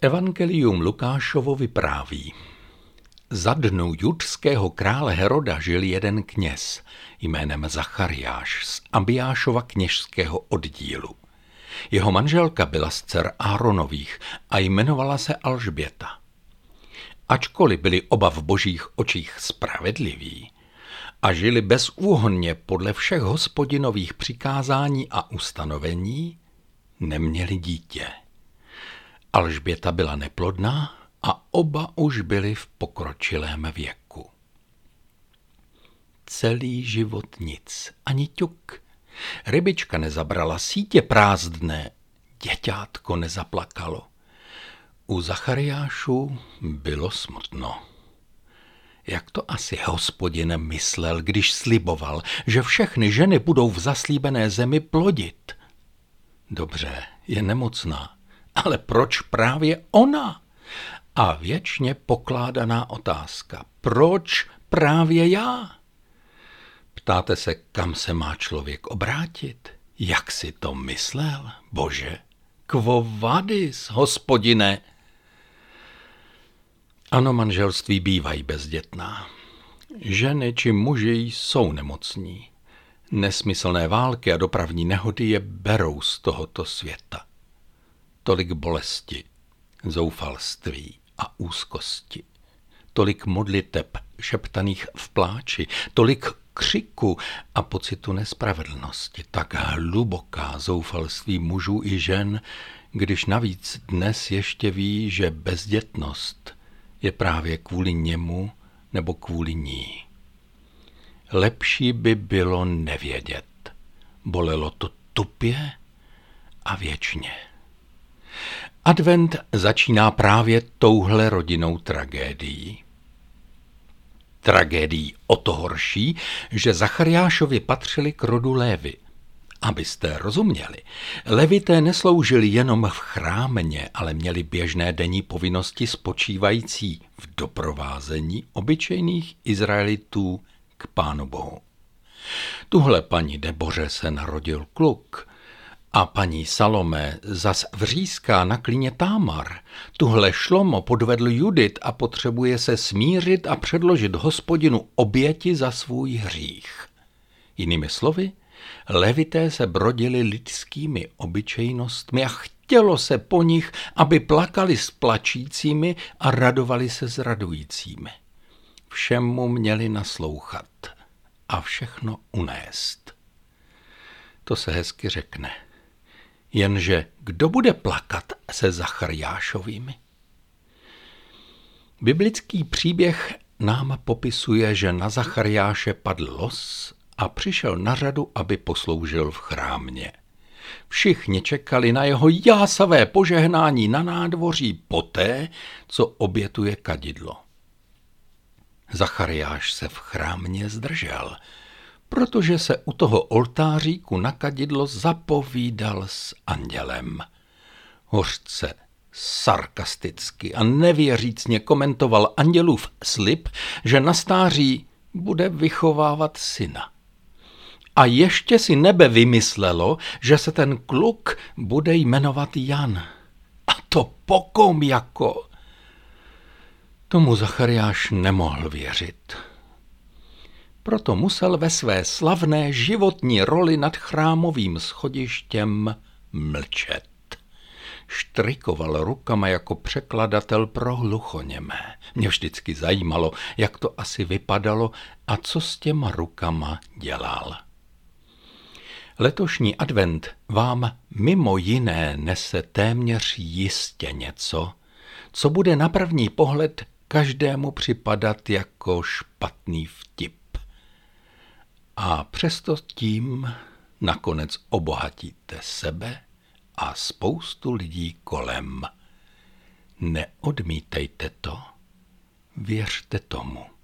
Evangelium Lukášovo vypráví. Za dnu judského krále Heroda žil jeden kněz jménem Zachariáš z Abiášova kněžského oddílu. Jeho manželka byla z dcer Áronových a jmenovala se Alžběta. Ačkoliv byli oba v božích očích spravedliví a žili bezúhonně podle všech hospodinových přikázání a ustanovení, neměli dítě. Alžběta byla neplodná a oba už byli v pokročilém věku. Celý život nic, ani ťuk. Rybička nezabrala sítě prázdné, děťátko nezaplakalo. U Zachariášu bylo smutno. Jak to asi hospodin myslel, když sliboval, že všechny ženy budou v zaslíbené zemi plodit? Dobře, je nemocná, ale proč právě ona? A věčně pokládaná otázka. Proč právě já? Ptáte se, kam se má člověk obrátit? Jak si to myslel, bože? Quo vadis, hospodine? Ano, manželství bývají bezdětná. Ženy či muži jsou nemocní. Nesmyslné války a dopravní nehody je berou z tohoto světa tolik bolesti, zoufalství a úzkosti, tolik modliteb šeptaných v pláči, tolik křiku a pocitu nespravedlnosti, tak hluboká zoufalství mužů i žen, když navíc dnes ještě ví, že bezdětnost je právě kvůli němu nebo kvůli ní. Lepší by bylo nevědět. Bolelo to tupě a věčně. Advent začíná právě touhle rodinou tragédií. Tragédií o to horší, že Zachariášovi patřili k rodu Lévy. Abyste rozuměli, levité nesloužili jenom v chrámně, ale měli běžné denní povinnosti spočívající v doprovázení obyčejných Izraelitů k Pánu Bohu. Tuhle paní Deboře se narodil kluk – a paní Salome zas vříská na klíně Támar. Tuhle šlomo podvedl Judit a potřebuje se smířit a předložit hospodinu oběti za svůj hřích. Jinými slovy, levité se brodili lidskými obyčejnostmi a chtělo se po nich, aby plakali s plačícími a radovali se s radujícími. Všemu měli naslouchat a všechno unést. To se hezky řekne. Jenže kdo bude plakat se Zachariášovými? Biblický příběh nám popisuje, že na Zachariáše padl los a přišel na řadu, aby posloužil v chrámě. Všichni čekali na jeho jásavé požehnání na nádvoří poté, co obětuje kadidlo. Zachariáš se v chrámě zdržel – protože se u toho oltáříku na kadidlo zapovídal s andělem. Hořce, sarkasticky a nevěřícně komentoval andělův slib, že na stáří bude vychovávat syna. A ještě si nebe vymyslelo, že se ten kluk bude jmenovat Jan. A to pokom jako. Tomu Zachariáš nemohl věřit proto musel ve své slavné životní roli nad chrámovým schodištěm mlčet. Štrikoval rukama jako překladatel pro hluchoněmé. Mě vždycky zajímalo, jak to asi vypadalo a co s těma rukama dělal. Letošní advent vám mimo jiné nese téměř jistě něco, co bude na první pohled každému připadat jako špatný vtip a přesto tím nakonec obohatíte sebe a spoustu lidí kolem. Neodmítejte to, věřte tomu.